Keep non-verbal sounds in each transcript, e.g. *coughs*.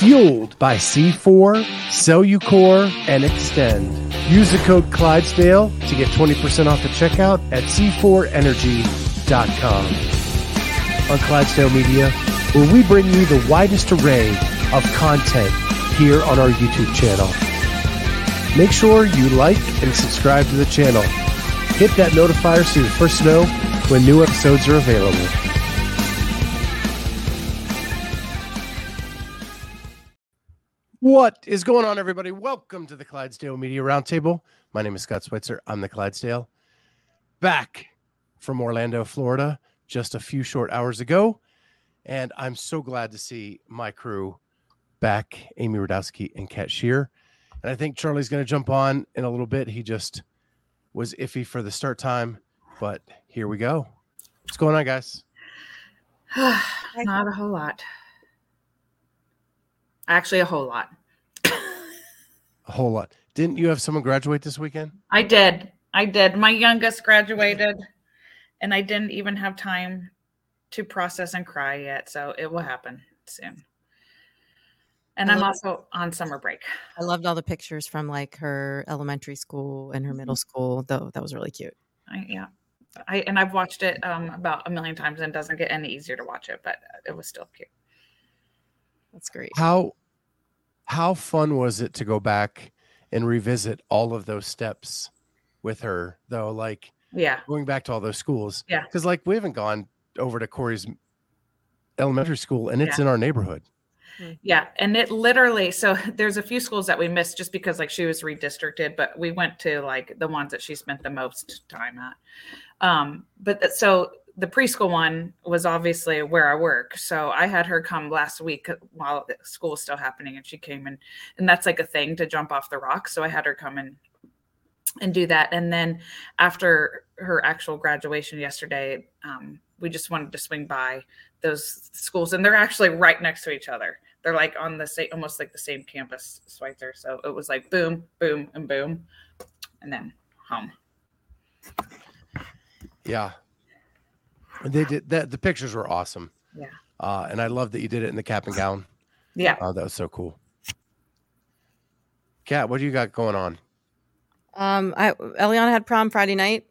fueled by C4, Cellucor, and Xtend. Use the code Clydesdale to get 20% off the checkout at c4energy.com. On Clydesdale Media, where we bring you the widest array of content here on our YouTube channel. Make sure you like and subscribe to the channel. Hit that notifier so you're first know when new episodes are available. What is going on, everybody? Welcome to the Clydesdale Media Roundtable. My name is Scott Switzer. I'm the Clydesdale. Back from Orlando, Florida, just a few short hours ago. And I'm so glad to see my crew back, Amy Radowski and Kat Shear. And I think Charlie's going to jump on in a little bit. He just was iffy for the start time, but here we go. What's going on, guys? *sighs* Not a whole lot. Actually, a whole lot. A whole lot. Didn't you have someone graduate this weekend? I did. I did. My youngest graduated, and I didn't even have time to process and cry yet. So it will happen soon. And I I'm also on summer break. I loved all the pictures from like her elementary school and her middle school. Though that was really cute. I, yeah. I and I've watched it um, about a million times and it doesn't get any easier to watch it, but it was still cute. That's great. How how fun was it to go back and revisit all of those steps with her though? Like Yeah. going back to all those schools. Yeah. Because like we haven't gone over to Corey's elementary school and it's in our neighborhood. Yeah, and it literally so *laughs* there's a few schools that we missed just because like she was redistricted, but we went to like the ones that she spent the most time at. Um, but so the preschool one was obviously where I work, so I had her come last week while school was still happening, and she came and and that's like a thing to jump off the rock. So I had her come and and do that, and then after her actual graduation yesterday, um, we just wanted to swing by those schools, and they're actually right next to each other they're like on the same almost like the same campus Schweitzer. So it was like boom, boom, and boom, and then home. Yeah. And They did that. The pictures were awesome. Yeah. Uh, and I love that you did it in the cap and gown. Yeah. Oh, that was so cool. Kat, what do you got going on? Um, I Eliana had prom Friday night.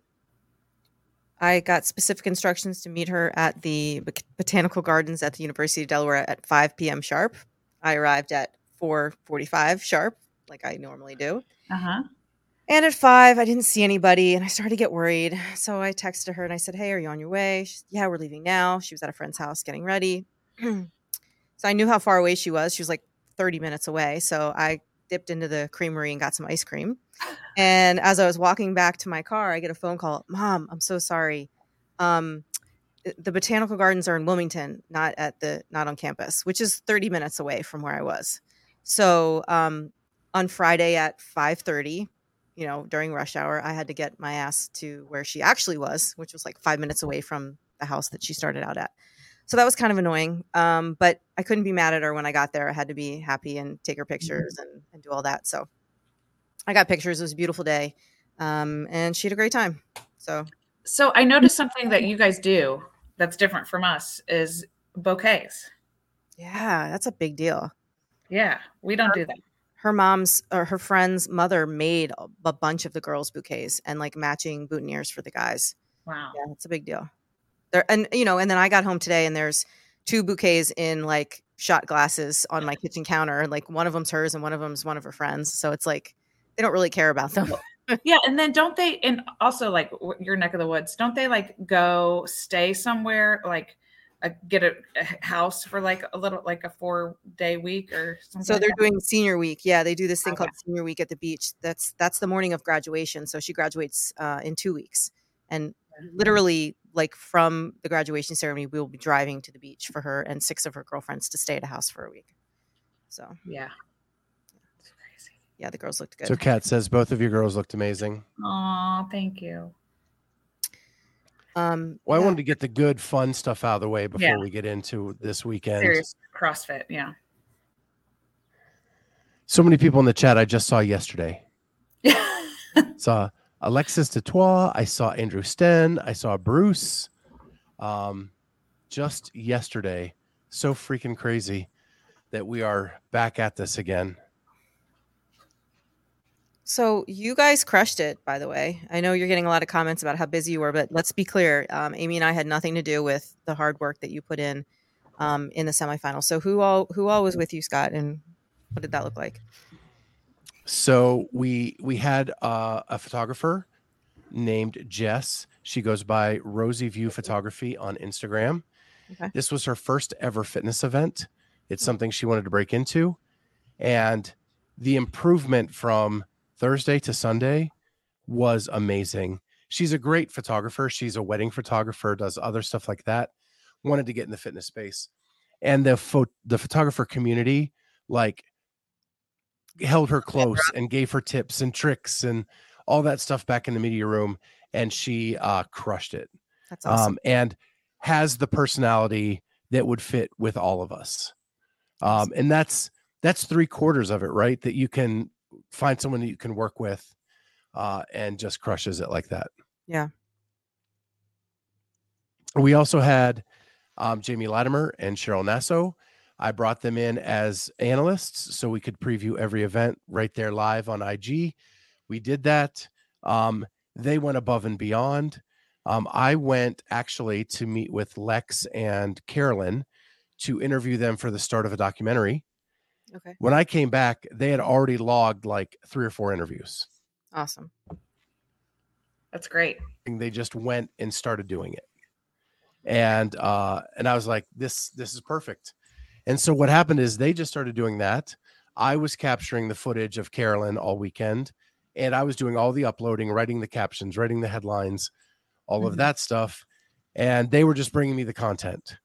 I got specific instructions to meet her at the botanical gardens at the University of Delaware at 5 p.m. sharp. I arrived at 4:45 sharp, like I normally do. Uh huh. And at five, I didn't see anybody, and I started to get worried. So I texted her and I said, "Hey, are you on your way?" She "Yeah, we're leaving now." She was at a friend's house getting ready. *clears throat* so I knew how far away she was. She was like 30 minutes away. So I dipped into the creamery and got some ice cream. And as I was walking back to my car, I get a phone call. Mom, I'm so sorry. Um, the botanical gardens are in Wilmington, not at the not on campus, which is 30 minutes away from where I was. So um, on Friday at 5:30, you know, during rush hour, I had to get my ass to where she actually was, which was like five minutes away from the house that she started out at. So that was kind of annoying. Um, but I couldn't be mad at her when I got there. I had to be happy and take her pictures and, and do all that. So I got pictures. It was a beautiful day. Um, and she had a great time. So So I noticed something that you guys do that's different from us is bouquets. yeah, that's a big deal. Yeah, we don't do that. Her mom's or her friend's mother made a, bunch of the girls' bouquets and like matching boutonnieres for the guys. Wow. Yeah, it's a big deal. There and you know, and then I got home today and there's two bouquets in like shot glasses on my kitchen counter. Like one of them's hers and one of them's one of her friends. So it's like they don't really care about them. Yeah, and then don't they? And also, like your neck of the woods, don't they like go stay somewhere, like uh, get a, a house for like a little, like a four day week or something? So they're that? doing senior week. Yeah, they do this thing Okay. called senior week at the beach. That's that's the morning of graduation. So she graduates uh, in two weeks, and literally like from the graduation ceremony, we will be driving to the beach for her and six of her girlfriends to stay at a house for a week. So Yeah. Yeah, the girls looked good. So Kat says both of your girls looked amazing. Oh, thank you. Um, Well, I yeah. wanted to get the good, fun stuff out of the way before Yeah. we get into this weekend. Serious CrossFit. Yeah. So many people in the chat I just saw yesterday. *laughs* saw Alexis Detroit. I saw Andrew Sten. I saw Bruce. Um, just yesterday, so freaking crazy. that we are back at this again. So you guys crushed it, by the way. I know you're getting a lot of comments about how busy you were, but let's be clear. Um, Amy and I had nothing to do with the hard work that you put in um, in the semifinals. So who all who all was with you, Scott, and what did that look like? So we we had uh, a photographer named Jess. She goes by Rosie View Photography on Instagram. Okay. This was her first ever fitness event. It's Oh. something she wanted to break into, and the improvement from Thursday to Sunday was amazing. She's a great photographer. She's a wedding photographer, does other stuff like that. Wanted to get in the fitness space, and the pho- the photographer community like held her close and gave her tips and tricks and all that stuff back in the media room, and she uh, crushed it. That's awesome. Um, and has the personality that would fit with all of us. Um, and that's that's three quarters of it, right? That you can find someone that you can work with, uh, and just crushes it like that. Yeah. We also had um, Jamie Latimer and Cheryl Nasso. I brought them in as analysts so we could preview every event right there live on IG. We did that. Um, they went above and beyond. Um, I went actually to meet with Lex and Carolyn to interview them for the start of a documentary. Okay. When I came back, they had already logged like three or four interviews. Awesome. That's great. and they just went and started doing it and uh and i was like this this is perfect and so what happened is they just started doing that i was capturing the footage of carolyn all weekend and i was doing all the uploading writing the captions writing the headlines all of Mhm. that stuff and they were just bringing me the content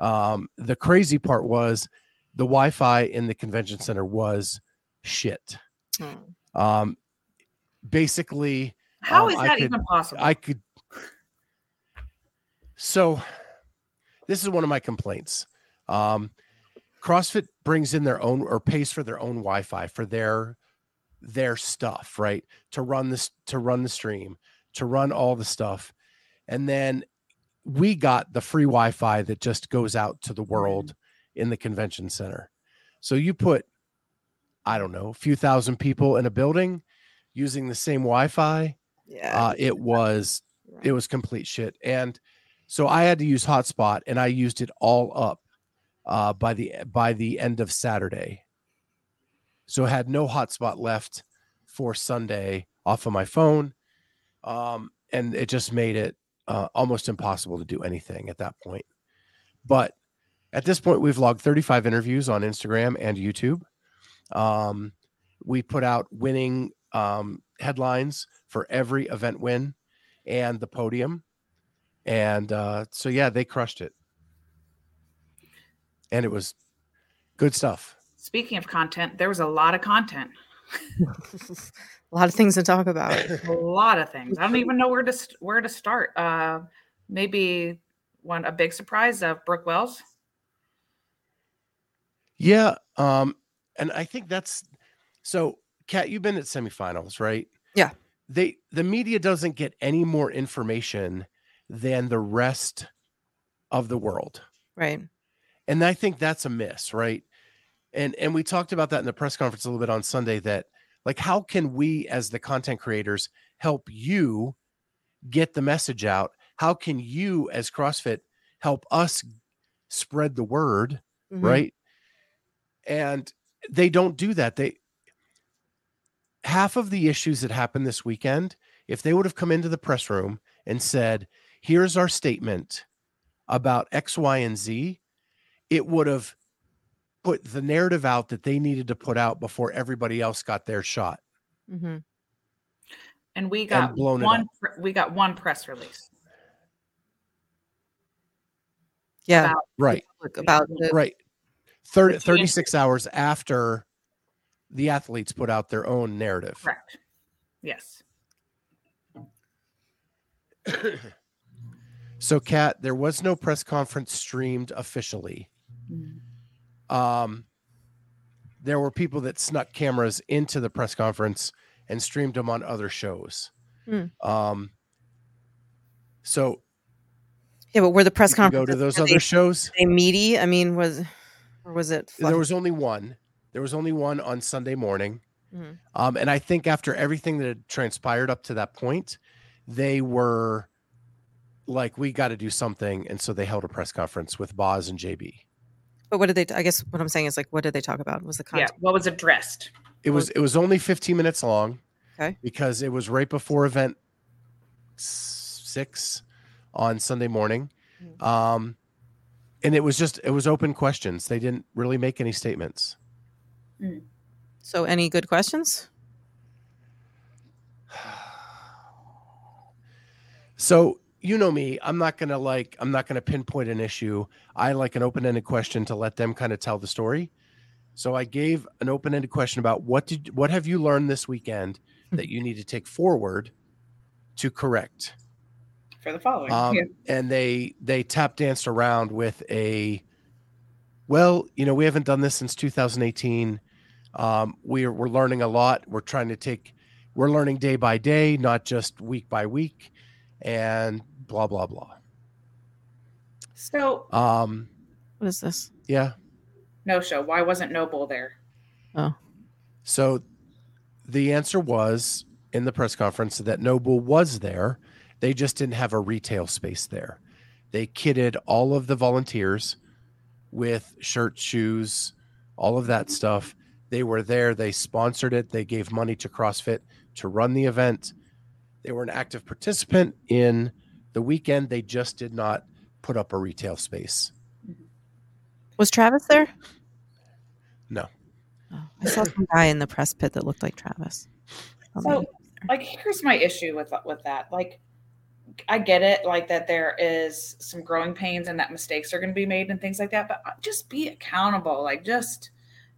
um the crazy part was the wi-fi in the convention center was shit Hmm. um basically How Um, is that could- even possible? I could. So, this is one of my complaints. Um, CrossFit brings in their own or pays for their own Wi-Fi for their their stuff, right? To run this, to run the stream, to run all the stuff, and then we got the free Wi-Fi that just goes out to the world in the convention center. So you put, I don't know, a few thousand people in a building using the same Wi-Fi Yeah. uh, it was it was complete shit and so i had to use hotspot and i used it all up uh, by the by the end of saturday so I had no hotspot left for sunday off of my phone um, and it just made it uh, almost impossible to do anything at that point but at this point we've logged 35 interviews on instagram and youtube um, we put out winning um, headlines for every event win and the podium. And uh, so, yeah, they crushed it. And it was good stuff. Speaking of content, there was a lot of content, *laughs* a lot of things to talk about. a lot of things. I don't even know where to where to start. Uh, maybe one a big surprise of Brooke Wells. Yeah. Um, and I think that's so, Kat, you've been at semifinals, right? Yeah. They the media doesn't get any more information than the rest of the world. Right. and I think that's a miss, right? And and we talked about that in the press conference a little bit on Sunday that like how can we as the content creators help you get the message out? How can you as CrossFit help us spread the word, Mhm. right? And they don't do that. They half of the issues that happened this weekend, if they would have come into the press room and said, "Here's our statement about X, Y, and Z," it would have put the narrative out that they needed to put out before everybody else got their shot. Mm-hmm. And we got blown one. We got one press release. Yeah. About- Right. About the, Right. 30, 36 hours after the athletes put out their own narrative. Correct. Yes. *clears throat* so, Kat, there was no press conference streamed officially. Um, there were people that snuck cameras into the press conference and streamed them on other shows. Hmm. Um, so yeah, but were the press conference go to those other they, shows. they meaty? I mean, was or was it? There was only one. There was only one on Sunday morning. Mhm. Um, and I think after everything that had transpired up to that point, they were like, we got to do something. And so they held a press conference with Boz and JB. But what did they? I guess what I'm saying is like, what did they talk about? Was the Yeah. What was addressed? It was it was only 15 minutes long. Okay. Because it was right before event six on Sunday morning. Mhm. Um, and it was just it was open questions. They didn't really make any statements. Mm. So, any good questions? *sighs* So you know me, I'm not gonna like I'm not gonna pinpoint an issue. I like an open-ended question to let them kind of tell the story. So I gave an open-ended question about what did what have you learned this weekend hmm. that you need to take forward to correct. For the following. Um, Yeah. and they they tap danced around with a well, you know, we haven't done this since 2018. Um, we're we're learning a lot. We're trying to take we're learning day by day, not just week by week, and blah blah blah. So Um, What is this? yeah. no show. Why wasn't NOBULL there? Oh, so the answer was in the press conference that NOBULL was there. They just didn't have a retail space there. They kitted all of the volunteers with shirts, shoes, all of that stuff. They were there. They sponsored it. They gave money to CrossFit to run the event. They were an active participant in the weekend. They just did not put up a retail space. Was Travis there? No. Oh, I saw some guy in the press pit that looked like Travis. So, like, here's my issue with with that. Like, I get it, like that there is some growing pains and that mistakes are going to be made and things like that. But uh, just be accountable. Like, just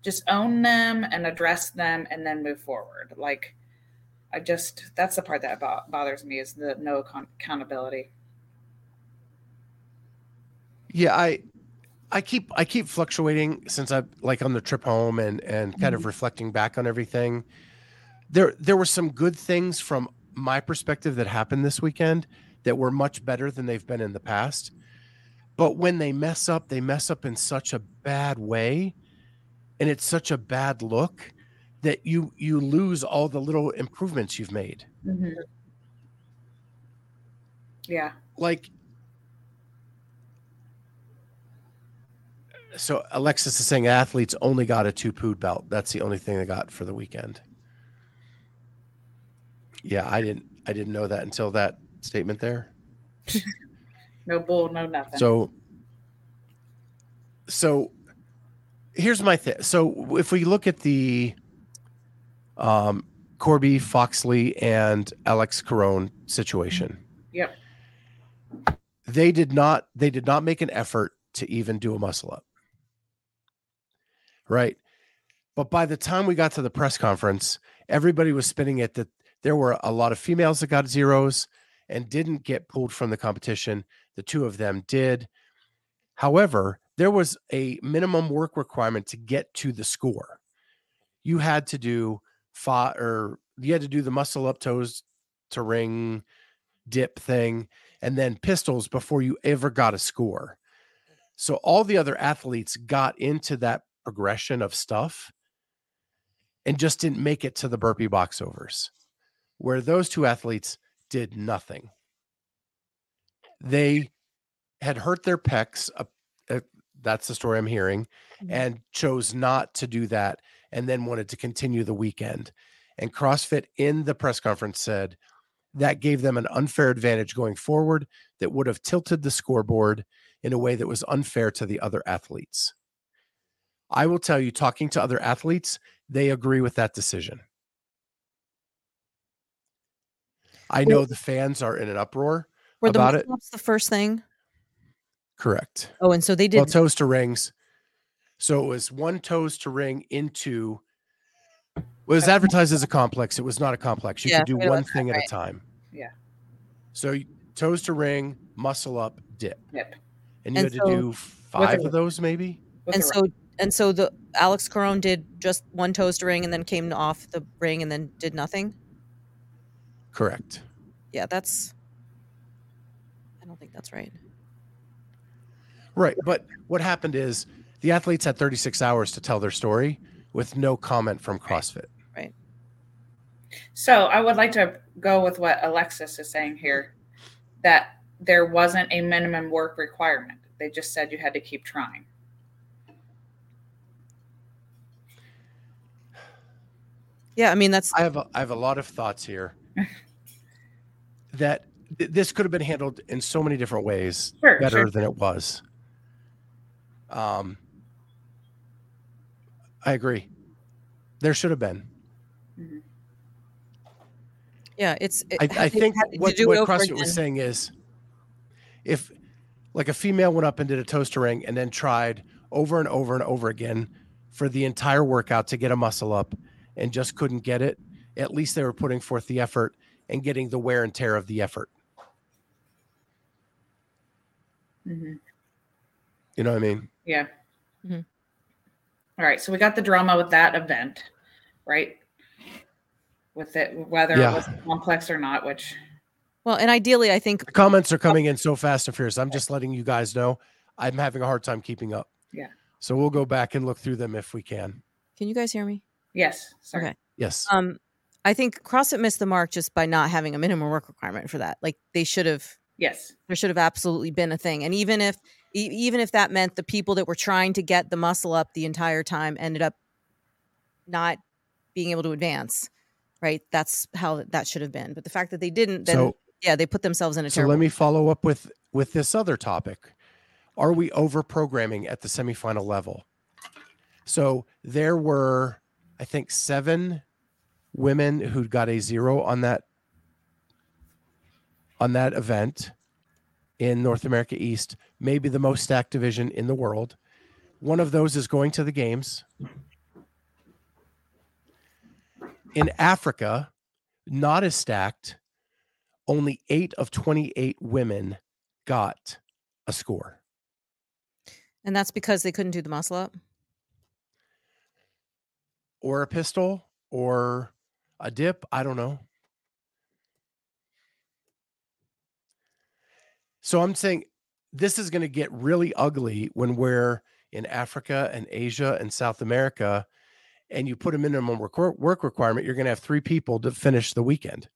just own them and address them, and then move forward. Like, I just that's the part that bo- bothers me is the no account- accountability. Yeah, I I keep I keep fluctuating since I like on the trip home and and kind of reflecting back on everything. There there were some good things from my perspective that happened this weekend that were much better than they've been in the past. But when they mess up, they mess up in such a bad way and it's such a bad look that you you lose all the little improvements you've made. Mm-hmm. Yeah. like so alexis is saying athletes only got a two pood belt that's the only thing they got for the weekend yeah i didn't i didn't know that until that statement there? *laughs* No bull, no nothing. so so here's my thing so if we look at the um corby foxley and alex Carone situation. Yep. they did not they did not make an effort to even do a muscle up. Right? But by the time we got to the press conference everybody was spinning it that there were a lot of females that got zeros and didn't get pulled from the competition. The two of them did. However there was a minimum work requirement to get to the score. You had to do five or you had to do the muscle up toes to ring dip thing and then pistols before you ever got a score. So all the other athletes got into that progression of stuff and just didn't make it to the burpee box overs, where those two athletes did nothing. They had hurt their pecs. Uh, uh, that's the story I'm hearing, Mhm. and chose not to do that and then wanted to continue the weekend. And CrossFit in the press conference said, that gave them an unfair advantage going forward that would have tilted the scoreboard in a way that was unfair to the other athletes. I will tell you, talking to other athletes, they agree with that decision. I know the fans are in an uproar. Were the about it. muscle-ups the first thing? Correct. Oh, and so they did. Well, toes to rings. So it was one toes to ring into. It was advertised as a complex. It was not a complex. You Yeah, could do forget about one that, thing at right. a time. Yeah. So you- toes to ring, muscle up, dip, Yep. and you And had to do five of those, maybe. And so and so the Alex Carone did just one toes to ring and then came off the ring and then did nothing. Correct. Yeah, that's. I don't think that's right. Right. But what happened is the athletes had 36 hours to tell their story with no comment from CrossFit. Right. So I would like to go with what Alexis is saying here that there wasn't a minimum work requirement. They just said you had to keep trying. Yeah, I mean that's I have a, I have a lot of thoughts here *laughs* that th- this could have been handled in so many different ways Sure, better sure. than it was. Um, I agree. There should have been. yeah, it's. it- I, I think had to what, do what over CrossFit was saying is if like a female went up and did a toes to ring and then tried over and over and over again for the entire workout to get a muscle up and just couldn't get it, at least they were putting forth the effort and getting the wear and tear of the effort. Mhm. You know what I mean? Yeah. Mhm. All right. So we got the drama with that event, right? With it, whether Yeah. it was complex or not, which Well, and ideally, I think The comments are coming in so fast and furious. I'm just letting you guys know I'm having a hard time keeping up. Yeah. So we'll go back and look through them if we can. Can you guys hear me? yes. Sorry. Okay. Yes. Um, I think CrossFit missed the mark just by not having a minimum work requirement for that. Like they should have. Yes. There should have absolutely been a thing. And even if e- even if that meant the people that were trying to get the muscle up the entire time ended up not being able to advance, right? That's how that should have been. But the fact that they didn't, then So yeah, they put themselves in a So terrible. let me follow up with with this other topic. Are we over programming at the semifinal level? So there were, I think, seven women who got a zero on that on that event in North America East, maybe the most stacked division in the world. One of those is going to the games. In Africa, not as stacked, only eight of 28 women got a score. and that's because they couldn't do the muscle up. or a pistol or a dip. I don't know. So I'm saying this is going to get really ugly when we're in Africa and Asia and South America and you put a minimum work, requirement, you're going to have three people to finish the weekend.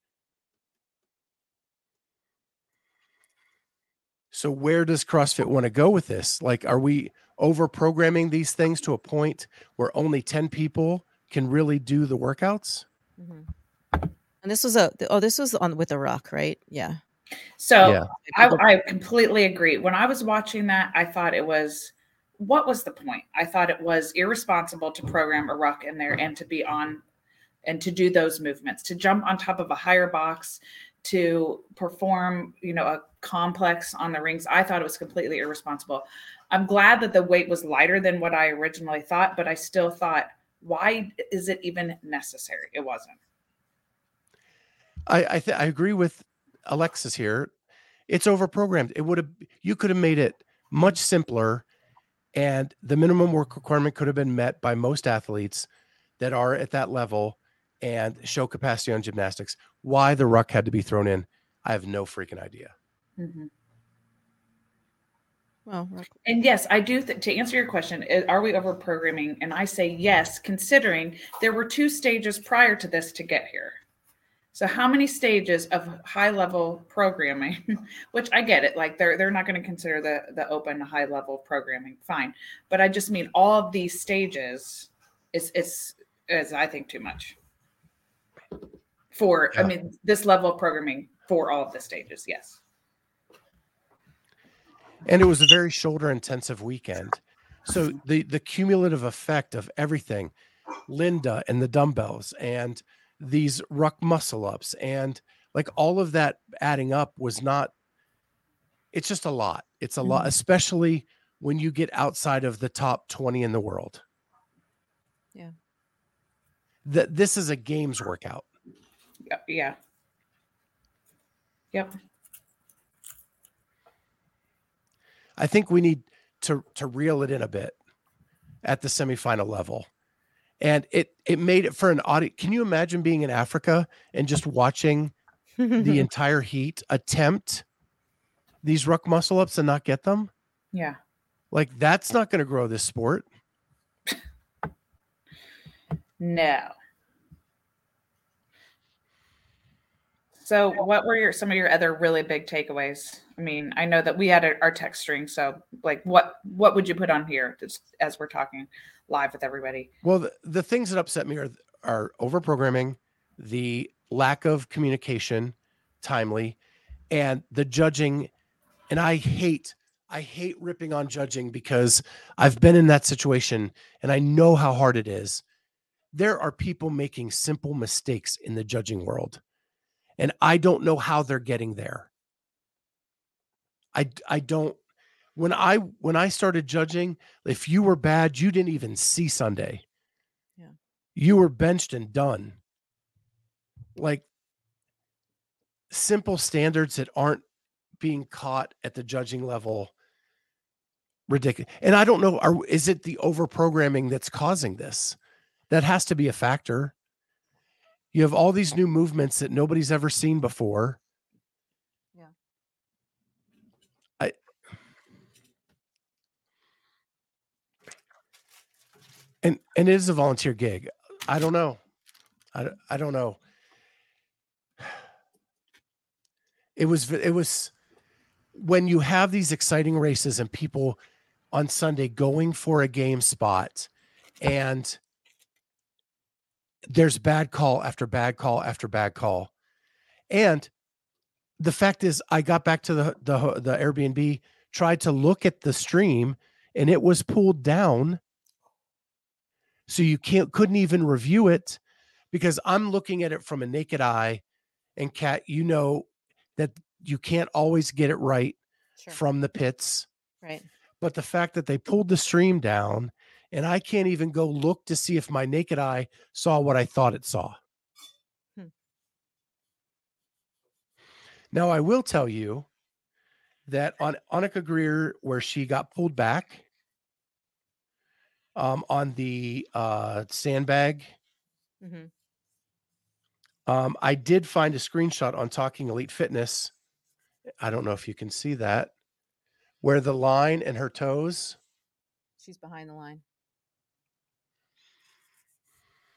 So where does CrossFit want to go with this? Like, are we over programming these things to a point where only 10 people can really do the workouts? Mhm. And this was a oh, this was on with the rock, right? Yeah. So Yeah. I, I completely agree. When I was watching that, I thought it was what was the point? I thought it was irresponsible to program a rock in there and to be on and to do those movements, to jump on top of a higher box, to perform, you know, a complex on the rings. I thought it was completely irresponsible. I'm glad that the weight was lighter than what I originally thought, but I still thought, why is it even necessary? It wasn't. I I, th- I agree with Alexis here. It's overprogrammed. It would have you could have made it much simpler, and the minimum work requirement could have been met by most athletes that are at that level and show capacity on gymnastics. Why the ruck had to be thrown in, I have no freaking idea. Mhm. Well, rock- And yes, I do. Th- to answer your question, are we over programming? And I say yes, considering there were two stages prior to this to get here. So how many stages of high level programming? *laughs* Which I get it, like they're they're not going to consider the the open high level programming, fine. But I just mean all of these stages is is is I think too much for I mean this level of programming for all of the stages. Yes. And it was a very shoulder intensive weekend so the the cumulative effect of everything linda and the dumbbells and these ruck muscle ups and like all of that adding up was not it's just a lot it's a lot Mhm. especially when you get outside of the top 20 in the world Yeah. that this is a games workout. Yeah. Yep. I think we need to to reel it in a bit at the semifinal level. And it it made it for an audit. Can you imagine being in Africa and just watching the *laughs* entire heat attempt these ruck muscle ups and not get them? Yeah. Like that's not going to grow this sport. no. So, what were your some of your other really big takeaways? I mean, I know that we had our text string, so like, what what would you put on here just as we're talking live with everybody? Well, the, the things that upset me are are over programming, the lack of communication, timely, and the judging. And I hate I hate ripping on judging because I've been in that situation and I know how hard it is. There are people making simple mistakes in the judging world and I don't know how they're getting there. I I don't when I when I started judging, if you were bad, you didn't even see Sunday. Yeah. You were benched and done. Like simple standards that aren't being caught at the judging level ridiculous. And I don't know, are is it the over programming that's causing this? That has to be a factor. You have all these new movements that nobody's ever seen before. And and it is a volunteer gig. I don't know. I, I don't know. It was it was when you have these exciting races and people on Sunday going for a game spot and there's bad call after bad call after bad call. And the fact is I got back to the the the Airbnb, tried to look at the stream and it was pulled down. So you can't couldn't even review it because I'm looking at it from a naked eye and cat you know that you can't always get it right Sure. from the pits right. but the fact that they pulled the stream down and I can't even go look to see if my naked eye saw what I thought it saw. Hmm. Now I will tell you that on Annika Greer, where she got pulled back um, on the uh, sandbag, hmm um, I did find a screenshot on Talking Elite Fitness. I don't know if you can see that, where the line and her toes. She's behind the line.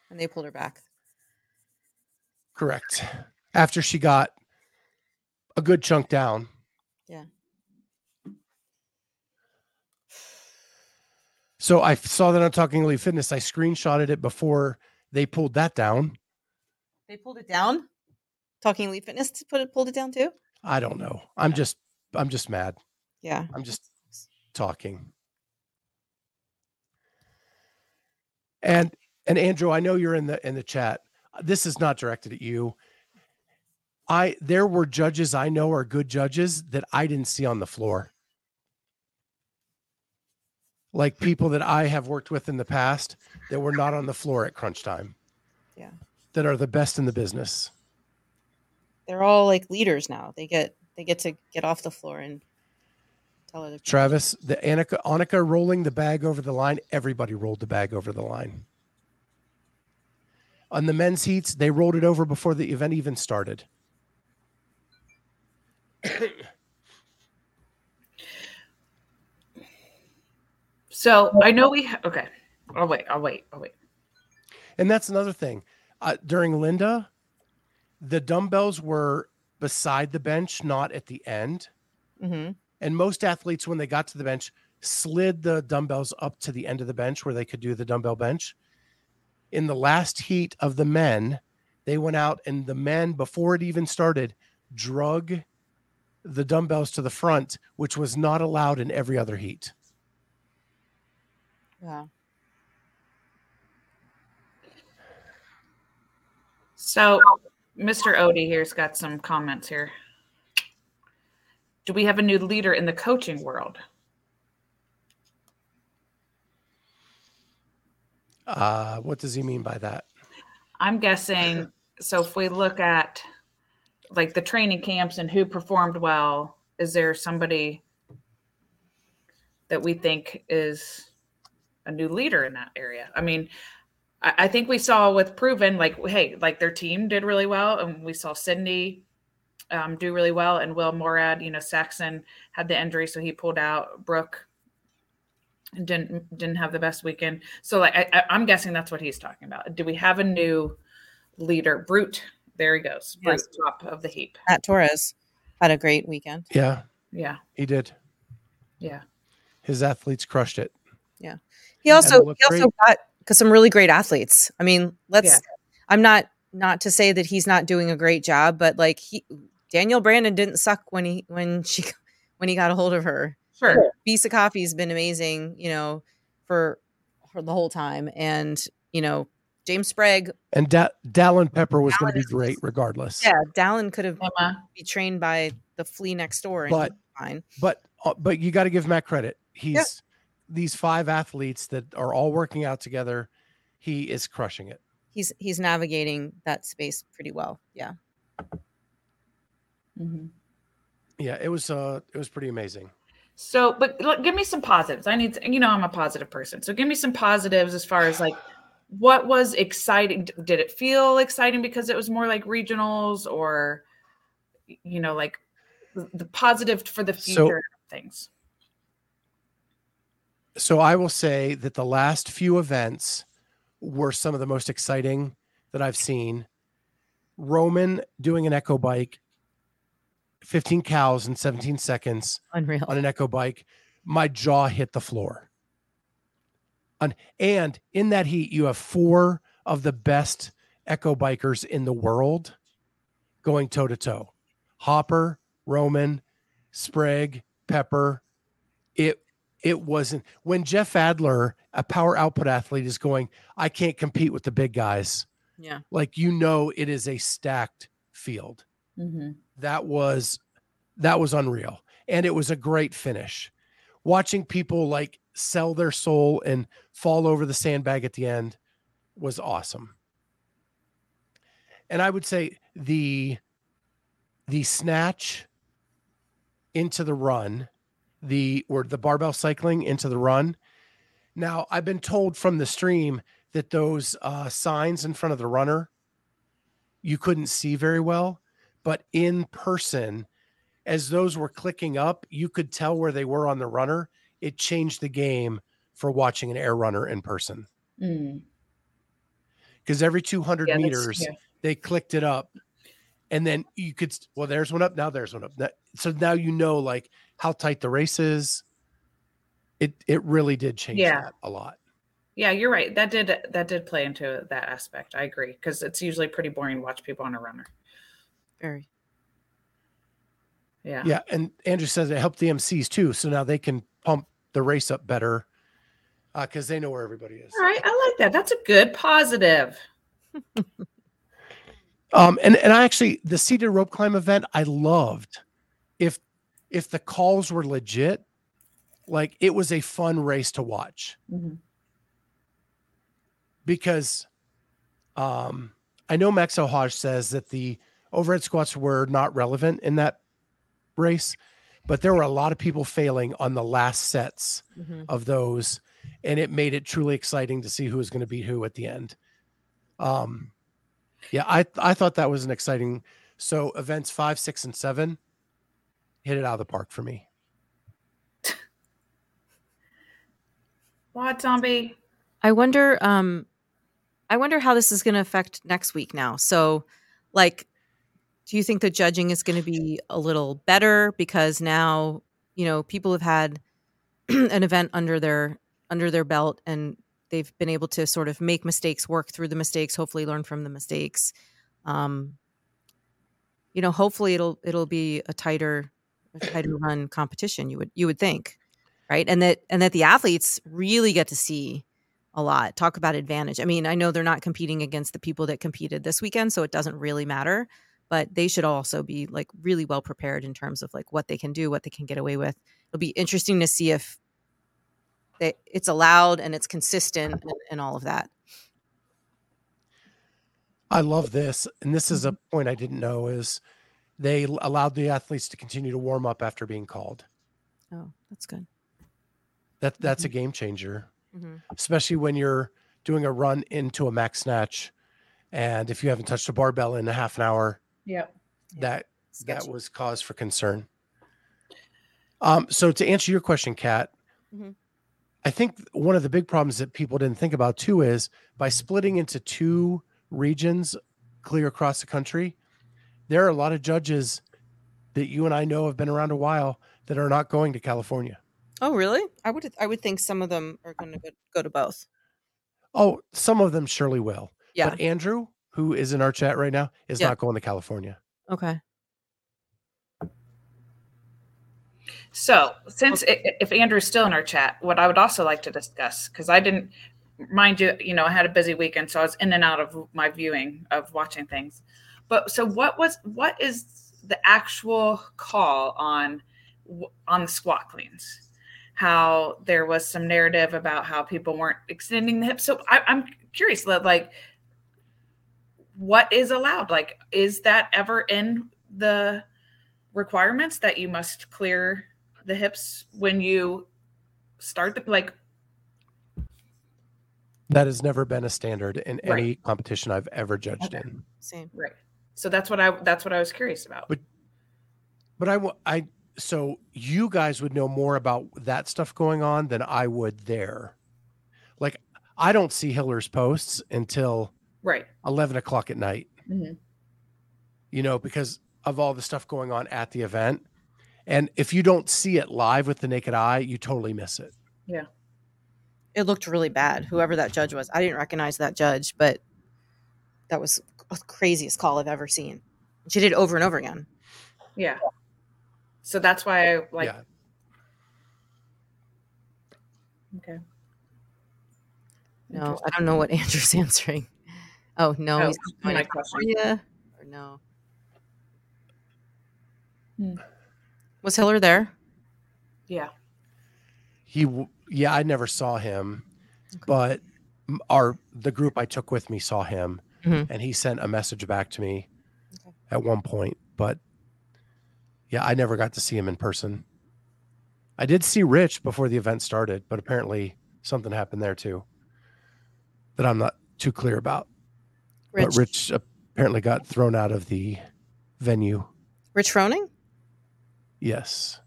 And they pulled her back. Correct. After she got a good chunk down. Yeah. So I saw that on Talking Elite Fitness. I screenshotted it before they pulled that down. They pulled it down. Talking Elite Fitness to put it pulled it down too. I don't know. I'm just I'm just mad. Yeah. I'm just talking. And and Andrew, I know you're in the in the chat. This is not directed at you. I there were judges I know are good judges that I didn't see on the floor. Like people that I have worked with in the past that were not on the floor at crunch time. Yeah. That are the best in the business. They're all like leaders now. They get they get to get off the floor and tell other people. Travis, the Annika Annika rolling the bag over the line, everybody rolled the bag over the line. On the men's heats, they rolled it over before the event even started. *coughs* So I know we ha- okay. I'll wait. I'll wait. I'll wait. And that's another thing. Uh, during Linda, the dumbbells were beside the bench, not at the end. hmm And most athletes, when they got to the bench, slid the dumbbells up to the end of the bench where they could do the dumbbell bench. In the last heat of the men, they went out and the men, before it even started, drug the dumbbells to the front, which was not allowed in every other heat. Yeah. So Mr. Odie here's got some comments here. Do we have a new leader in the coaching world? Uh, what does he mean by that? I'm guessing. So if we look at like the training camps and who performed well, is there somebody that we think is a new leader in that area? I mean, I, I think we saw with Proven, like, hey, like their team did really well, and we saw Sydney um, do really well, and Will Moorad, you know, Saxon had the injury, so he pulled out. Brooke didn't didn't have the best weekend. So like I, I, I'm guessing that's what he's talking about. Do we have a new leader? Brute. There he goes. Brute, top of the heap. Matt Torres had a great weekend. Yeah, Yeah. he did. Yeah. His athletes crushed it. He also it looked he also got got some really great athletes. I mean, let's. Yeah. I'm not not to say that he's not doing a great job, but like he Danielle Brandon didn't suck when he when she *laughs* when he got a hold of her. Sure. Visa Coffee's been amazing, you know, for for the whole time, and you know James Sprague. And da- Dallin Pepper was going to be great regardless. Yeah, Dallin could have Emma. be trained by the flea next door, and But- fine. But uh, but you got to give Matt credit. He's these five athletes that are all working out together. He is crushing it. He's he's navigating that space pretty well. Yeah. Mhm. Yeah, it was uh it was pretty amazing. So, but look, give me some positives. I need, to, you know, I'm a positive person. So, give me some positives as far as like what was exciting. Did it feel exciting because it was more like regionals, or you know, like the, the positive for the So- future things? So I will say that the last few events were some of the most exciting that I've seen. Roman doing an echo bike, 15 cals in 17 seconds Unreal. on an echo bike. My jaw hit the floor. And, and in that heat, you have four of the best echo bikers in the world going toe to toe. Hopper, Roman, Sprague, Pepper. It it wasn't when Jeff Adler, a power output athlete, is going, I can't compete with the big guys. Yeah. Like you know it is a stacked field Mm-hmm. that was that was unreal and it was a great finish watching people like sell their soul and fall over the sandbag at the end was awesome and i would say the the snatch into the run the or the barbell cycling into the run. Now i've been told from the stream that those uh, signs in front of the runner you couldn't see very well but in person as those were clicking up you could tell where they were on the runner. It changed the game for watching an air runner in person. Mm. because every 200 Yeah, meters yeah. they clicked it up. And then you could well there's one up now there's one up. That- so now you know like how tight the race is it it really did change Yeah. that a lot Yeah, you're right. That did that did play into that aspect. I agree because it's usually pretty boring to watch people on a runner. Very. Yeah. yeah and andrew says it helped the mcs too so now they can pump the race up better because they know where everybody is All right, I like that. That's a good positive. *laughs* Um, and and I actually the seated rope climb event I loved. If if the calls were legit, like it was a fun race to watch Mhm. because um I know Max Ohaj says that the overhead squats were not relevant in that race, but there were a lot of people failing on the last sets Mhm. of those, and it made it truly exciting to see who was going to beat who at the end. Um, yeah, I I thought that was an exciting. So events five, six, and seven hit it out of the park for me. What zombie? I wonder um I wonder how this is going to affect next week now. So like do you think the judging is going to be a little better because now, you know, people have had *clears throat* an event under their under their belt and they've been able to sort of make mistakes, work through the mistakes, hopefully learn from the mistakes. Um you know, hopefully it'll it'll be a tighter a tighter run competition you would you would think. Right? And that and that the athletes really get to see a lot. Talk about advantage. I mean, I know they're not competing against the people that competed this weekend, so it doesn't really matter, but they should also be like really well prepared in terms of like what they can do, what they can get away with. It'll be interesting to see if they, it's allowed and it's consistent and, and all of that. I love this, and this is a mm-hmm. point I didn't know is they allowed the athletes to continue to warm up after being called. Oh, that's good. That that's a game changer. Mhm. especially when you're doing a run into a max snatch. And if you haven't touched a barbell in a half an hour, Yeah. that Sketchy. that was cause for concern. Um, so to answer your question, Kat, Mhm. I think one of the big problems that people didn't think about too is by splitting into two regions clear across the country, there are a lot of judges that you and I know have been around a while that are not going to California. Oh, really? I would I would think some of them are going to go, go to both. Oh, some of them surely will. Yeah. But Andrew, who is in our chat right now, is Yeah. not going to California. Okay. So, since i- i- if Andrew's still in our chat, what I would also like to discuss, because I didn't, mind you, you know, I had a busy weekend, so I was in and out of my viewing of watching things. But so, what was what is the actual call on on the squat cleans? How there was some narrative about how people weren't extending the hips. So I, I'm curious, like, what is allowed? Like, is that ever in the requirements that you must clear the hips when you start the like That has never been a standard in Right. any competition I've ever judged Okay. in. Same. right so that's what i that's what i was curious about But- But I, wa- I, so you guys would know more about that stuff going on than I would there. Like, I don't see Hiller's posts until right 11 o'clock at night, Mhm. you know, because of all the stuff going on at the event. And if you don't see it live with the naked eye, you totally miss it. Yeah. It looked really bad. Whoever that judge was, I didn't recognize that judge, but that was the craziest call I've ever seen. She did it over and over again. yeah so that's why i like yeah. okay No, I don't know what *laughs* Andrew's answering. Oh no, Oh, he's going my question. California or no. Hmm. Was Hiller there? yeah He, yeah, I never saw him, Okay. but our, the group I took with me saw him Mhm. and he sent a message back to me Okay. at one point. But yeah, I never got to see him in person. I did see Rich before the event started, but apparently something happened there too that I'm not too clear about. Rich. But Rich apparently got thrown out of the venue. Rich Froning? Yes.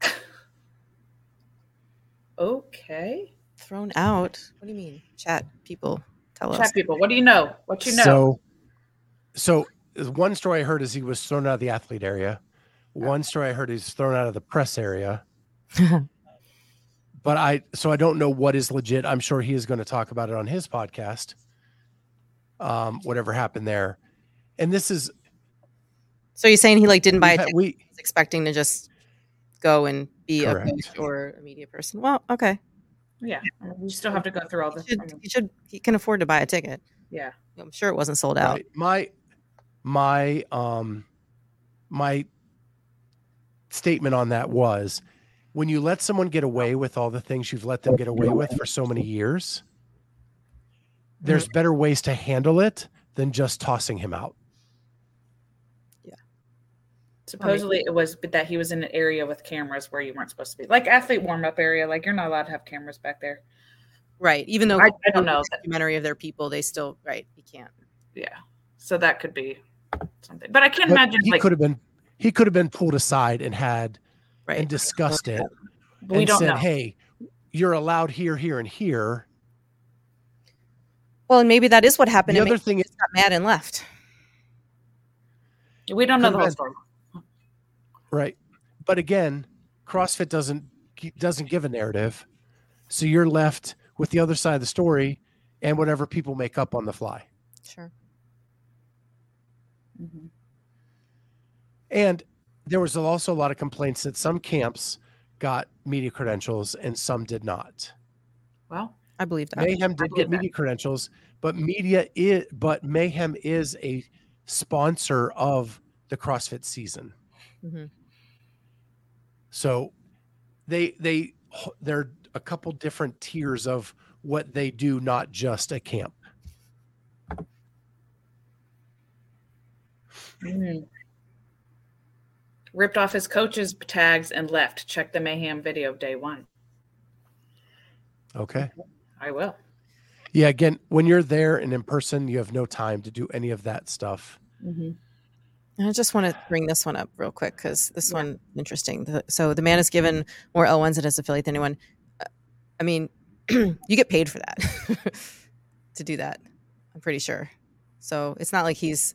*laughs* okay Thrown out? What do you mean? Chat people, tell us. chat people what do you know what you know So, so one story I heard is he was thrown out of the athlete area. One story I heard is thrown out of the press area. *laughs* But I, so I don't know what is legit. I'm sure he is going to talk about it on his podcast. Um, whatever happened there, and this is so you're saying he like didn't buy a ticket? we He's expecting to just go and be a coach or a media person. Well, okay. Yeah you still have to go through all He this should, I he should he can afford to buy a ticket. yeah I'm sure it wasn't sold out. My my um my statement on that was when you let someone get away with all the things you've let them get away with for so many years, there's better ways to handle it than just tossing him out. Supposedly it was that he was in an area with cameras where you weren't supposed to be like athlete warm-up area like you're not allowed to have cameras back there Right. Even though I- I don't know. documentary of their people, they still right. You can't. yeah so that could be something but i can't But imagine he like could have been he could have been pulled aside and had Right. and discussed it we and don't said, know "Hey, you're allowed here, here, and here." well, and maybe that is what happened. The and other thing is, got mad and left. we don't know the whole Could've story right? But again, CrossFit doesn't doesn't give a narrative, so you're left with the other side of the story and whatever people make up on the fly. Sure. Mhm. And there was also a lot of complaints that some camps got media credentials and some did not. well I believe that. Mayhem did believe get that. media credentials, but media is but Mayhem is a sponsor of the CrossFit season. Mhm. So they they they're a couple different tiers of what they do, not just a camp. Mhm. ripped off his coach's tags and left check the mayhem video day one Okay. i will Yeah. Again, when you're there and in person, you have no time to do any of that stuff. And I just want to bring this one up real quick because this Yeah. one interesting. The, so the man is given more L1s at his affiliate than anyone. Uh, I mean, *clears throat* you get paid for that *laughs* to do that. I'm pretty sure. So it's not like he's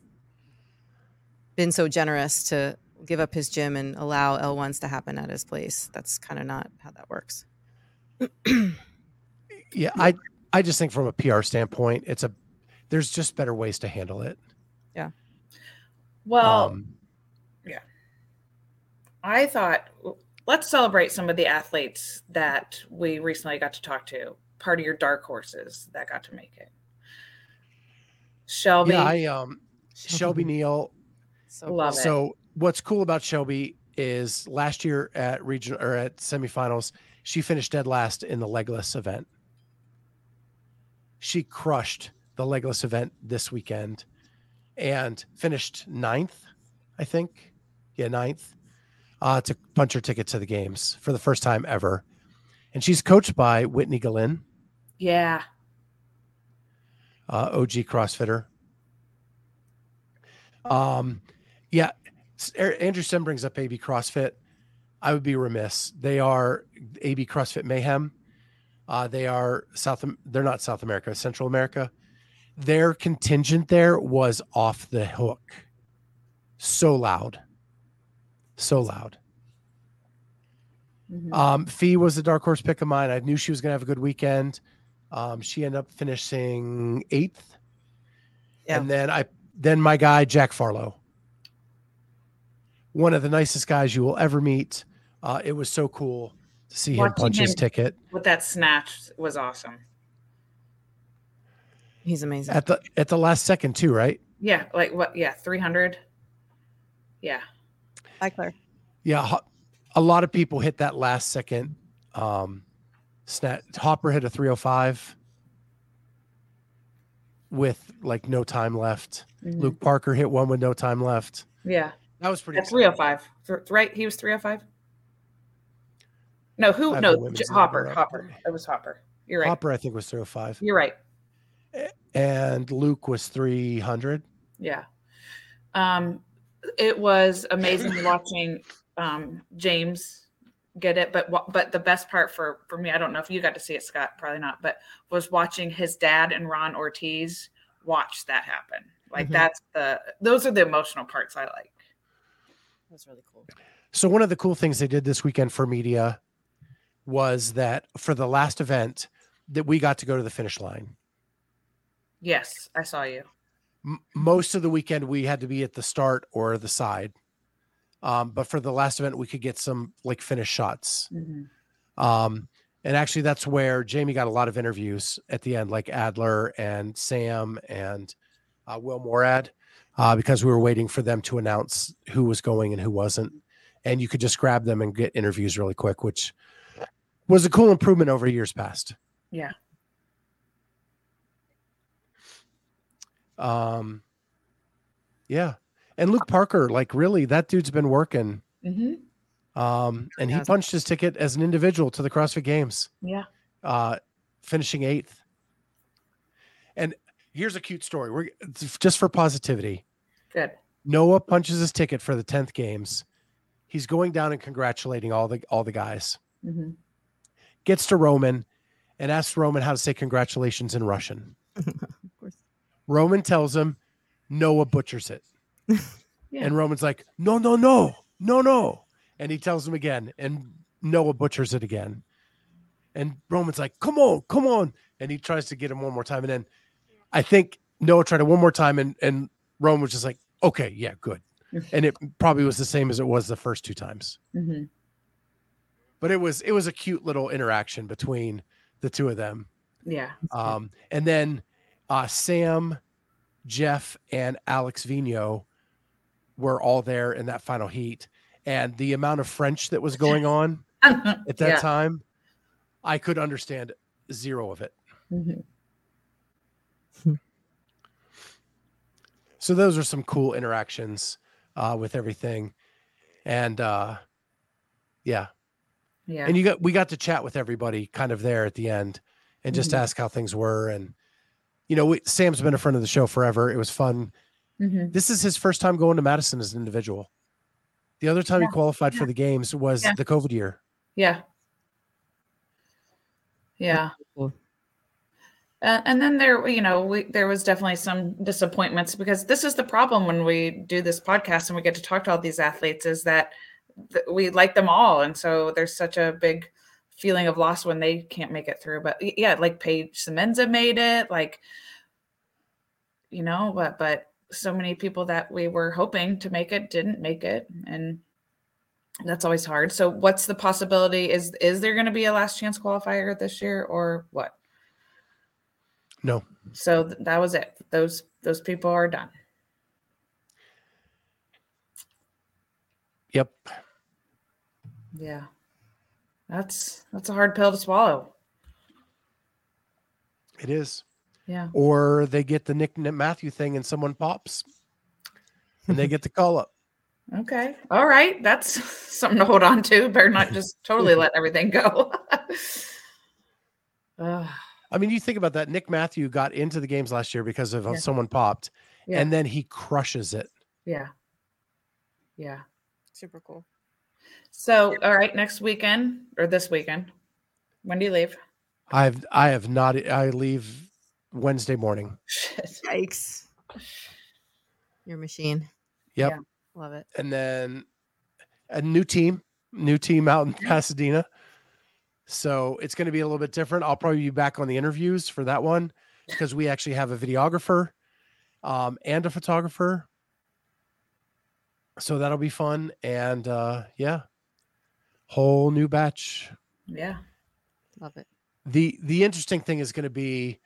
been so generous to give up his gym and allow L1s to happen at his place. That's kind of not how that works. yeah, I I just think from a PR standpoint, it's a there's just better ways to handle it. Well, Um, I thought let's celebrate some of the athletes that we recently got to talk to. Part of your dark horses that got to make it. Shelby, yeah, I um Shelby Neal. So Love it. So what's cool about Shelby is last year at region or at semifinals, she finished dead last in the legless event. She crushed the legless event this weekend and finished ninth, I think. Yeah, ninth. Uh, to punch her ticket to the games for the first time ever. And she's coached by Whitney Gelin, yeah, uh, OG CrossFitter. Um, yeah, Andrew Sim brings up AB CrossFit. I would be remiss. They are AB CrossFit Mayhem. Uh, they are South. They're not South America, Central America. Their contingent there was off the hook. So loud, so loud. Mhm. Um, Fee was a dark horse pick of mine. I knew she was going to have a good weekend. Um, she ended up finishing eighth. Yeah. And then I, then my guy, Jack Farlow, one of the nicest guys you will ever meet. Uh, it was so cool to see him Watching punch his ticket with that snatch was awesome. He's amazing. at the, at the last second too, right? Yeah, like what? Yeah, three hundred. Yeah, Hi, Claire. Yeah. A lot of people hit that last second. Um, snap Hopper hit a 305 with like no time left. Mhm. Luke Parker hit one with no time left. Yeah, That was pretty at three hundred five. Right, he was three hundred five. No, who? No, the J- Hopper. Hopper. It was Hopper. You're right. Hopper, I think, was 305. You're right. And Luke was 300. Yeah. Um, it was amazing *laughs* watching um, James get it, but but the best part for for me, I don't know if you got to see it, Scott, probably not, but was watching his dad and Ron Ortiz watch that happen. Like Mhm. that's the those are the emotional parts I like. That's really cool. So, one of the cool things they did this weekend for media was that for the last event, that we got to go to the finish line. Yes, I saw you. M- most of the weekend, we had to be at the start or the side. Um, but for the last event, we could get some like finish shots. Mhm. Um, and actually, that's where Jamie got a lot of interviews at the end, like Adler and Sam and uh, Will Moorad, uh, because we were waiting for them to announce who was going and who wasn't. And you could just grab them and get interviews really quick, which was a cool improvement over years past. Yeah. Um, yeah. And Luke Parker, like, really, that dude's been working. Mhm. Um, and he punched his ticket as an individual to the CrossFit Games. Yeah. uh, finishing eighth. And here's a cute story. We're just for positivity. Good. Noah punches his ticket for the tenth games. He's going down and congratulating all the all the guys. hmm Gets to Roman and asks Roman how to say congratulations in Russian. *laughs* Roman tells him Noah butchers it. *laughs* Yeah. And Roman's like, no, no, no, no, no. And he tells him again, and Noah butchers it again. And Roman's like, come on, come on. And he tries to get him one more time. And then I think Noah tried it one more time, and, and Roman was just like, okay, yeah, good. *laughs* And it probably was the same as it was the first two times. hmm But it was it was a cute little interaction between the two of them. Yeah. Um, and then uh, Sam, Jeff, and Alex Vigneault were all there in that final heat. And the amount of French that was going *laughs* on at that yeah. time, I could understand zero of it. Mhm. So those are some cool interactions uh, with everything. And uh, yeah, Yeah. and you got we got to chat with everybody kind of there at the end and just Mhm. ask how things were and you know we, sam's been a friend of the show forever it was fun Mhm. this is his first time going to madison as an individual the other time Yeah. he qualified for the games was Yeah. the covid year Yeah. Yeah. Uh, and then there, you know, we, there was definitely some disappointments because this is the problem when we do this podcast and we get to talk to all these athletes is that th- we like them all, and so there's such a big feeling of loss when they can't make it through. But yeah, like Paige Semenza made it, like you know, but but so many people that we were hoping to make it didn't make it, and that's always hard. So, what's the possibility? Is is there going to be a last chance qualifier this year, or what? No. So th- that was it. Those those people are done. Yep. Yeah, that's that's a hard pill to swallow. It is. Yeah. Or they get the Nick Matthew thing and someone pops and they get the call up. *laughs* Okay. All right. That's *laughs* something to hold on to. Better not just totally let everything go. *laughs* Ugh, I mean, you think about that. Nick Matthew got into the games last year because of Yeah. someone popped, yeah. and then he crushes it. yeah. Yeah. Super cool. So, all right, next weekend or this weekend. When do you leave? I've I have not. I leave Wednesday morning. Yikes. Your machine. Yep. Yeah. Love it. And then a new team, new team out in Pasadena. So it's going to be a little bit different. I'll probably be back on the interviews for that one because we actually have a videographer um, and a photographer. So that'll be fun. And uh, yeah, whole new batch. Yeah. Love it. the the interesting thing is going to be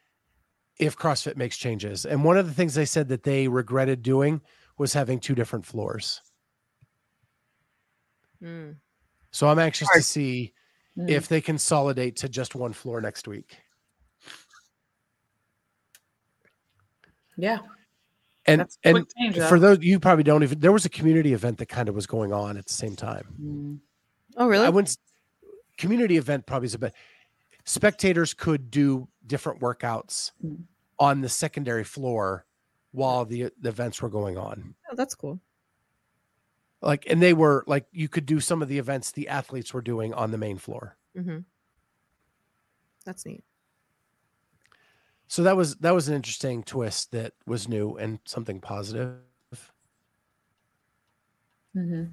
if CrossFit makes changes. And one of the things they said that they regretted doing was having two different floors. Mm. So I'm anxious to see Mm. if they consolidate to just one floor next week. yeah. And and change, for those you probably don't even there was a community event that kind of was going on at the same time. Mm. Oh, really? I wouldn't community event probably is a bit spectators could do different workouts Mm. on the secondary floor while the, the events were going on. oh, that's cool. like and they were like you could do some of the events the athletes were doing on the main floor Mm-hmm. That's neat. so that was that was an interesting twist that was new and something positive hmm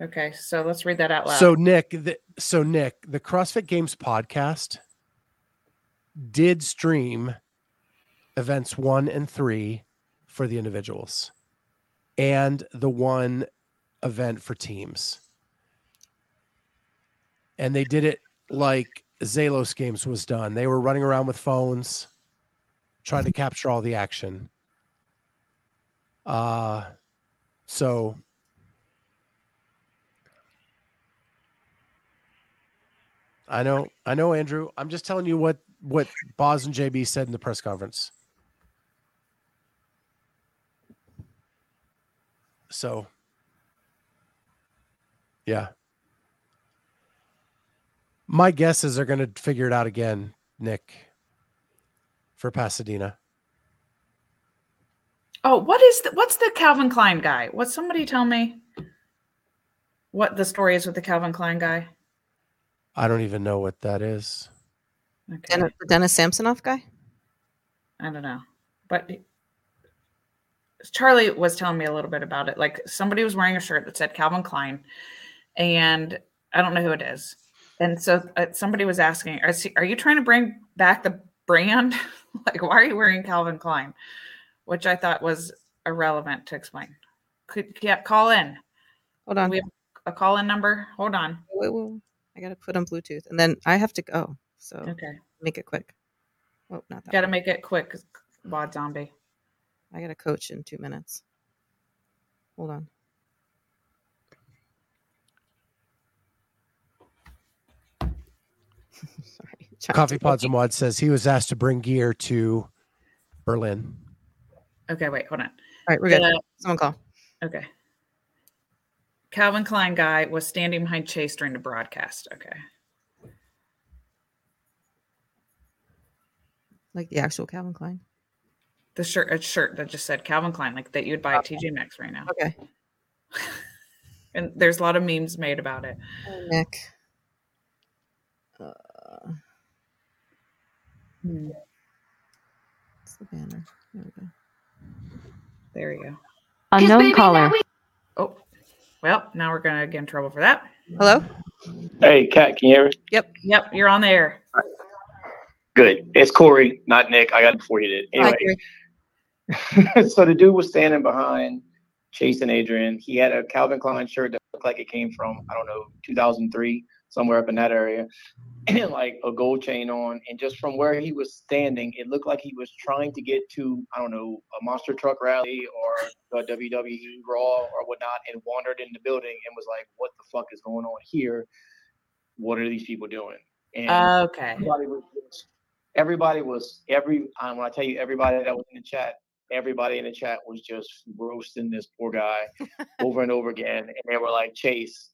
Okay, so let's read that out loud. so nick the, so nick the crossfit games podcast did stream events one and three for the individuals and the one event for teams and they did it like Zalos games was done. They were running around with phones, trying to capture all the action. Uh so I know, I know, Andrew. I'm just telling you what what Boz and JB said in the press conference. So, yeah. My guess is they're going to figure it out again, Nick, for Pasadena. oh, what is the what's the Calvin Klein guy? What somebody tell me what the story is with the Calvin Klein guy? I don't even know what that is. Okay. Dennis, the Dennis Samsonoff guy? I don't know. But Charlie was telling me a little bit about it. Like somebody was wearing a shirt that said Calvin Klein, and I don't know who it is. And so uh, somebody was asking, are, are you trying to bring back the brand? *laughs* like, why are you wearing Calvin Klein? Which I thought was irrelevant to explain. Could yeah, call in. Hold on. We have a call in number. Hold on. Wait, wait, wait. I got to put on Bluetooth and then I have to go. So Okay. make it quick. Oh, not that. Got to one. make it quick. Bod zombie. I got to coach in two minutes. Hold on. *laughs* Sorry. *laughs* Coffee Pods and WODs says he was asked to bring gear to Berlin. Okay, wait, hold on. All right, we're good. The- Someone call. Okay. Calvin Klein guy was standing behind Chase during the broadcast. Okay. Like the actual Calvin Klein? The shirt, a shirt that just said Calvin Klein, like that you'd buy at TJ Maxx right now. Okay. *laughs* and there's a lot of memes made about it. Oh, Nick. Uh, hmm. It's the banner. There we go. There go. Unknown caller. We- oh well, now we're gonna get in trouble for that. Hello? Hey, Kat, can you hear me? Yep, Yep. you're on the air. Good. It's Corey, not Nick. I got it before you did. Hi, Anyway, *laughs* so the dude was standing behind Chase and Adrian. He had a Calvin Klein shirt that looked like it came from, I don't know, 2003, somewhere up in that area, and *clears throat* like a gold chain on. And just from where he was standing, it looked like he was trying to get to, I don't know, a monster truck rally or a WWE Raw or whatnot, and wandered in the building and was like, what the fuck is going on here? What are these people doing? And Okay. everybody was just, everybody was every um, when I tell you everybody that was in the chat, everybody in the chat was just roasting this poor guy *laughs* over and over again, and they were like, Chase,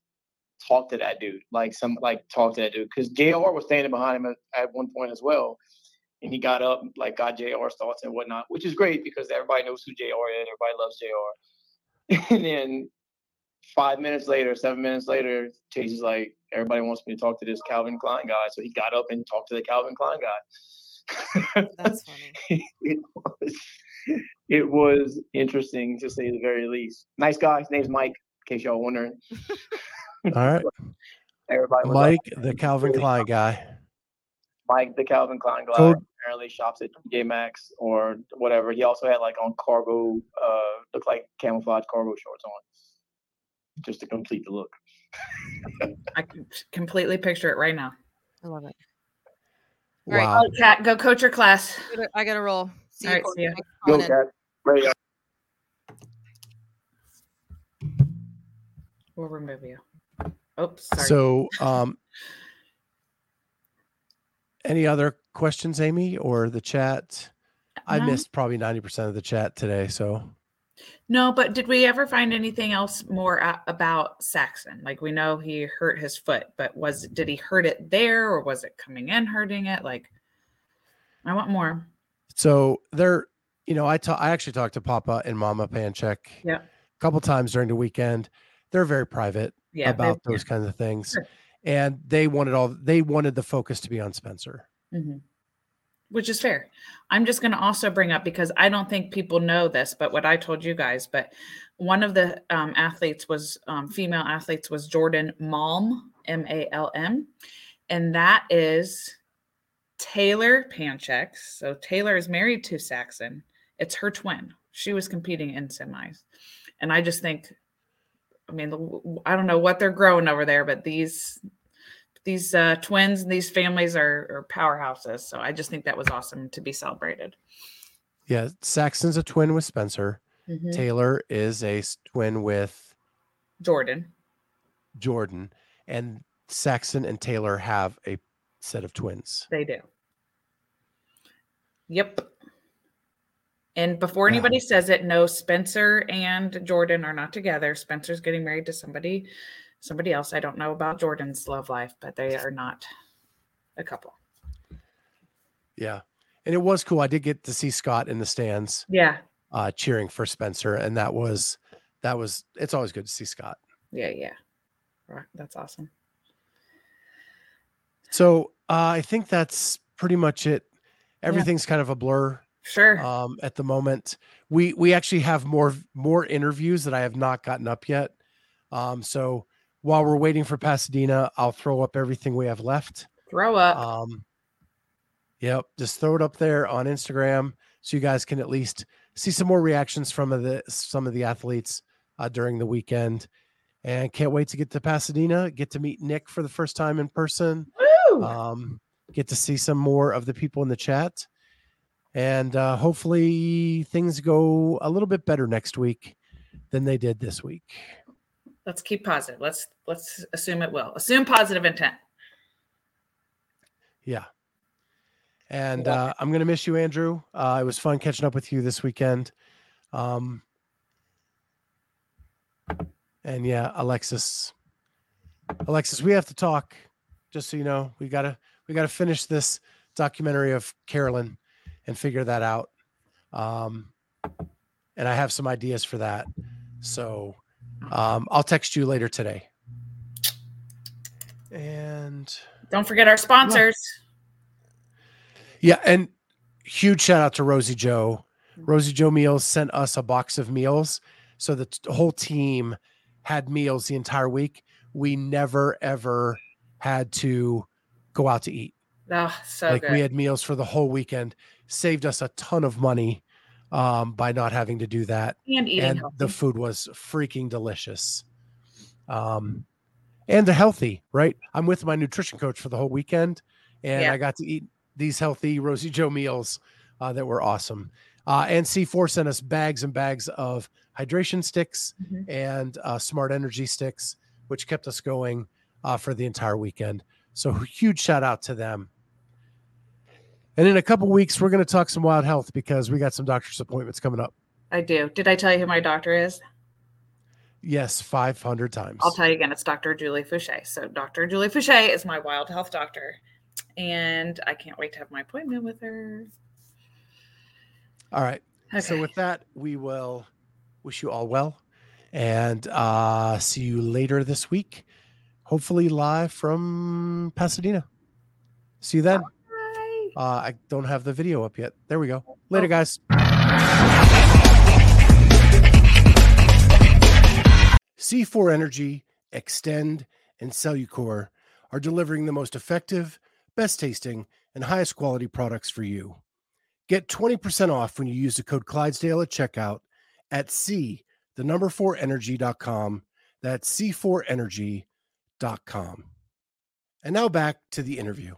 talk to that dude, like some like talk to that dude, because Jr. was standing behind him at, at one point as well, and he got up like got Jr.'s thoughts and whatnot, which is great because everybody knows who Jr. is, everybody loves Jr. *laughs* and then five minutes later, seven minutes later, Chase is like, everybody wants me to talk to this Calvin Klein guy. So he got up and talked to the Calvin Klein guy. That's funny. *laughs* it was it was interesting to say the very least. Nice guy. His name's Mike, in case y'all wondering. *laughs* All right. *laughs* Everybody Mike, like, the Calvin Klein guy. Mike, the Calvin Klein guy. Code- Apparently shops at TJ Maxx or whatever. He also had like on cargo, uh, looked like camouflage cargo shorts on, just to complete the look. I can completely picture it right now. I love it. All right. Wow. Oh, Kat, go coach your class. I gotta- I got roll. See All you. right, see ya. Thanks for Go, calling in. Cat. Ready We'll remove you. Oops, sorry. So, um, any other questions, Amy, or the chat? I No. missed probably 90% of the chat today. So, No, but did we ever find anything else more about Saxon? Like we know he hurt his foot, but was did he hurt it there or was it coming in hurting it? Like I want more. so they're, you know, I ta- I actually talked to Papa and Mama Panchik Yeah. a couple times during the weekend. They're very private Yeah, about those kinds of things. Sure. And they wanted all, they wanted the focus to be on Spencer. Mhm. Which is fair. I'm just going to also bring up because I don't think people know this, but what I told you guys, but one of the um, athletes was um, female athletes was Jordan Malm, M A L M, and that is Taylor Panchik. So Taylor is married to Saxon. It's her twin. She was competing in semis, and I just think, I mean, I don't know what they're growing over there, but these these uh, twins and these families are, are powerhouses. So I just think that was awesome to be celebrated. Yeah. Saxon's a twin with Spencer. Mhm. Taylor is a twin with Jordan. Jordan. And Saxon and Taylor have a set of twins. They do. Yep. And before Yeah. anybody says it, no, Spencer and Jordan are not together. Spencer's getting married to somebody, somebody else. I don't know about Jordan's love life, but they are not a couple. Yeah. And it was cool. I did get to see Scott in the stands Yeah. uh, cheering for Spencer. And that was, that was, it's always good to see Scott. Yeah. Yeah. Right. That's awesome. So uh, I think that's pretty much it. Everything's kind of a blur Sure. um, at the moment. We we actually have more more interviews that I have not gotten up yet. Um, so while we're waiting for Pasadena, I'll throw up everything we have left. Throw up. Um, yep, just throw it up there on Instagram so you guys can at least see some more reactions from the some of the athletes uh, during the weekend. And can't wait to get to Pasadena, get to meet Nick for the first time in person Woo! um, get to see some more of the people in the chat and uh, hopefully things go a little bit better next week than they did this week. Let's keep positive. Let's let's assume it will. Assume positive intent. yeah. And uh, i'm gonna miss you andrew. Uh, it was fun catching up with you this weekend. Um, and yeah alexis alexis we have to talk just so you know. We gotta we gotta finish this documentary of carolyn and figure that out um, and i have some ideas for that so um, i'll text you later today and Don't forget our sponsors. Yeah, and huge shout out to Rosie Joe. Rosie Joe Meals sent us a box of meals, so the t- whole team had meals the entire week. We never ever had to go out to eat. Oh, so like good. we had meals for the whole weekend. Saved us a ton of money um, by not having to do that. and eating and the food was freaking delicious. Um, and they're healthy, right? I'm with my nutrition coach for the whole weekend, and Yeah. I got to eat these healthy Rosie Joe meals uh, that were awesome. Uh, and C4 sent us bags and bags of hydration sticks Mhm. and uh, smart energy sticks, which kept us going uh, for the entire weekend. So huge shout out to them. And in a couple weeks, we're going to talk some wild health because we got some doctor's appointments coming up. I do. Did I tell you who my doctor is? Yes, 500 times. I'll tell you again. It's Dr. Julie Fouché. So Dr. Julie Fouché is my wild health doctor, and I can't wait to have my appointment with her. All right. Okay. So with that, we will wish you all well and uh see you later this week. Hopefully live from Pasadena. See you then. Uh I don't have the video up yet. There we go. Later, Oh. guys. C4 Energy, Xtend, and Cellucor are delivering the most effective, best tasting, and highest quality products for you. Get 20% off when you use the code Clydesdale at checkout at C, the number 4 energy.com. That's C4energy.com. And now back to the interview.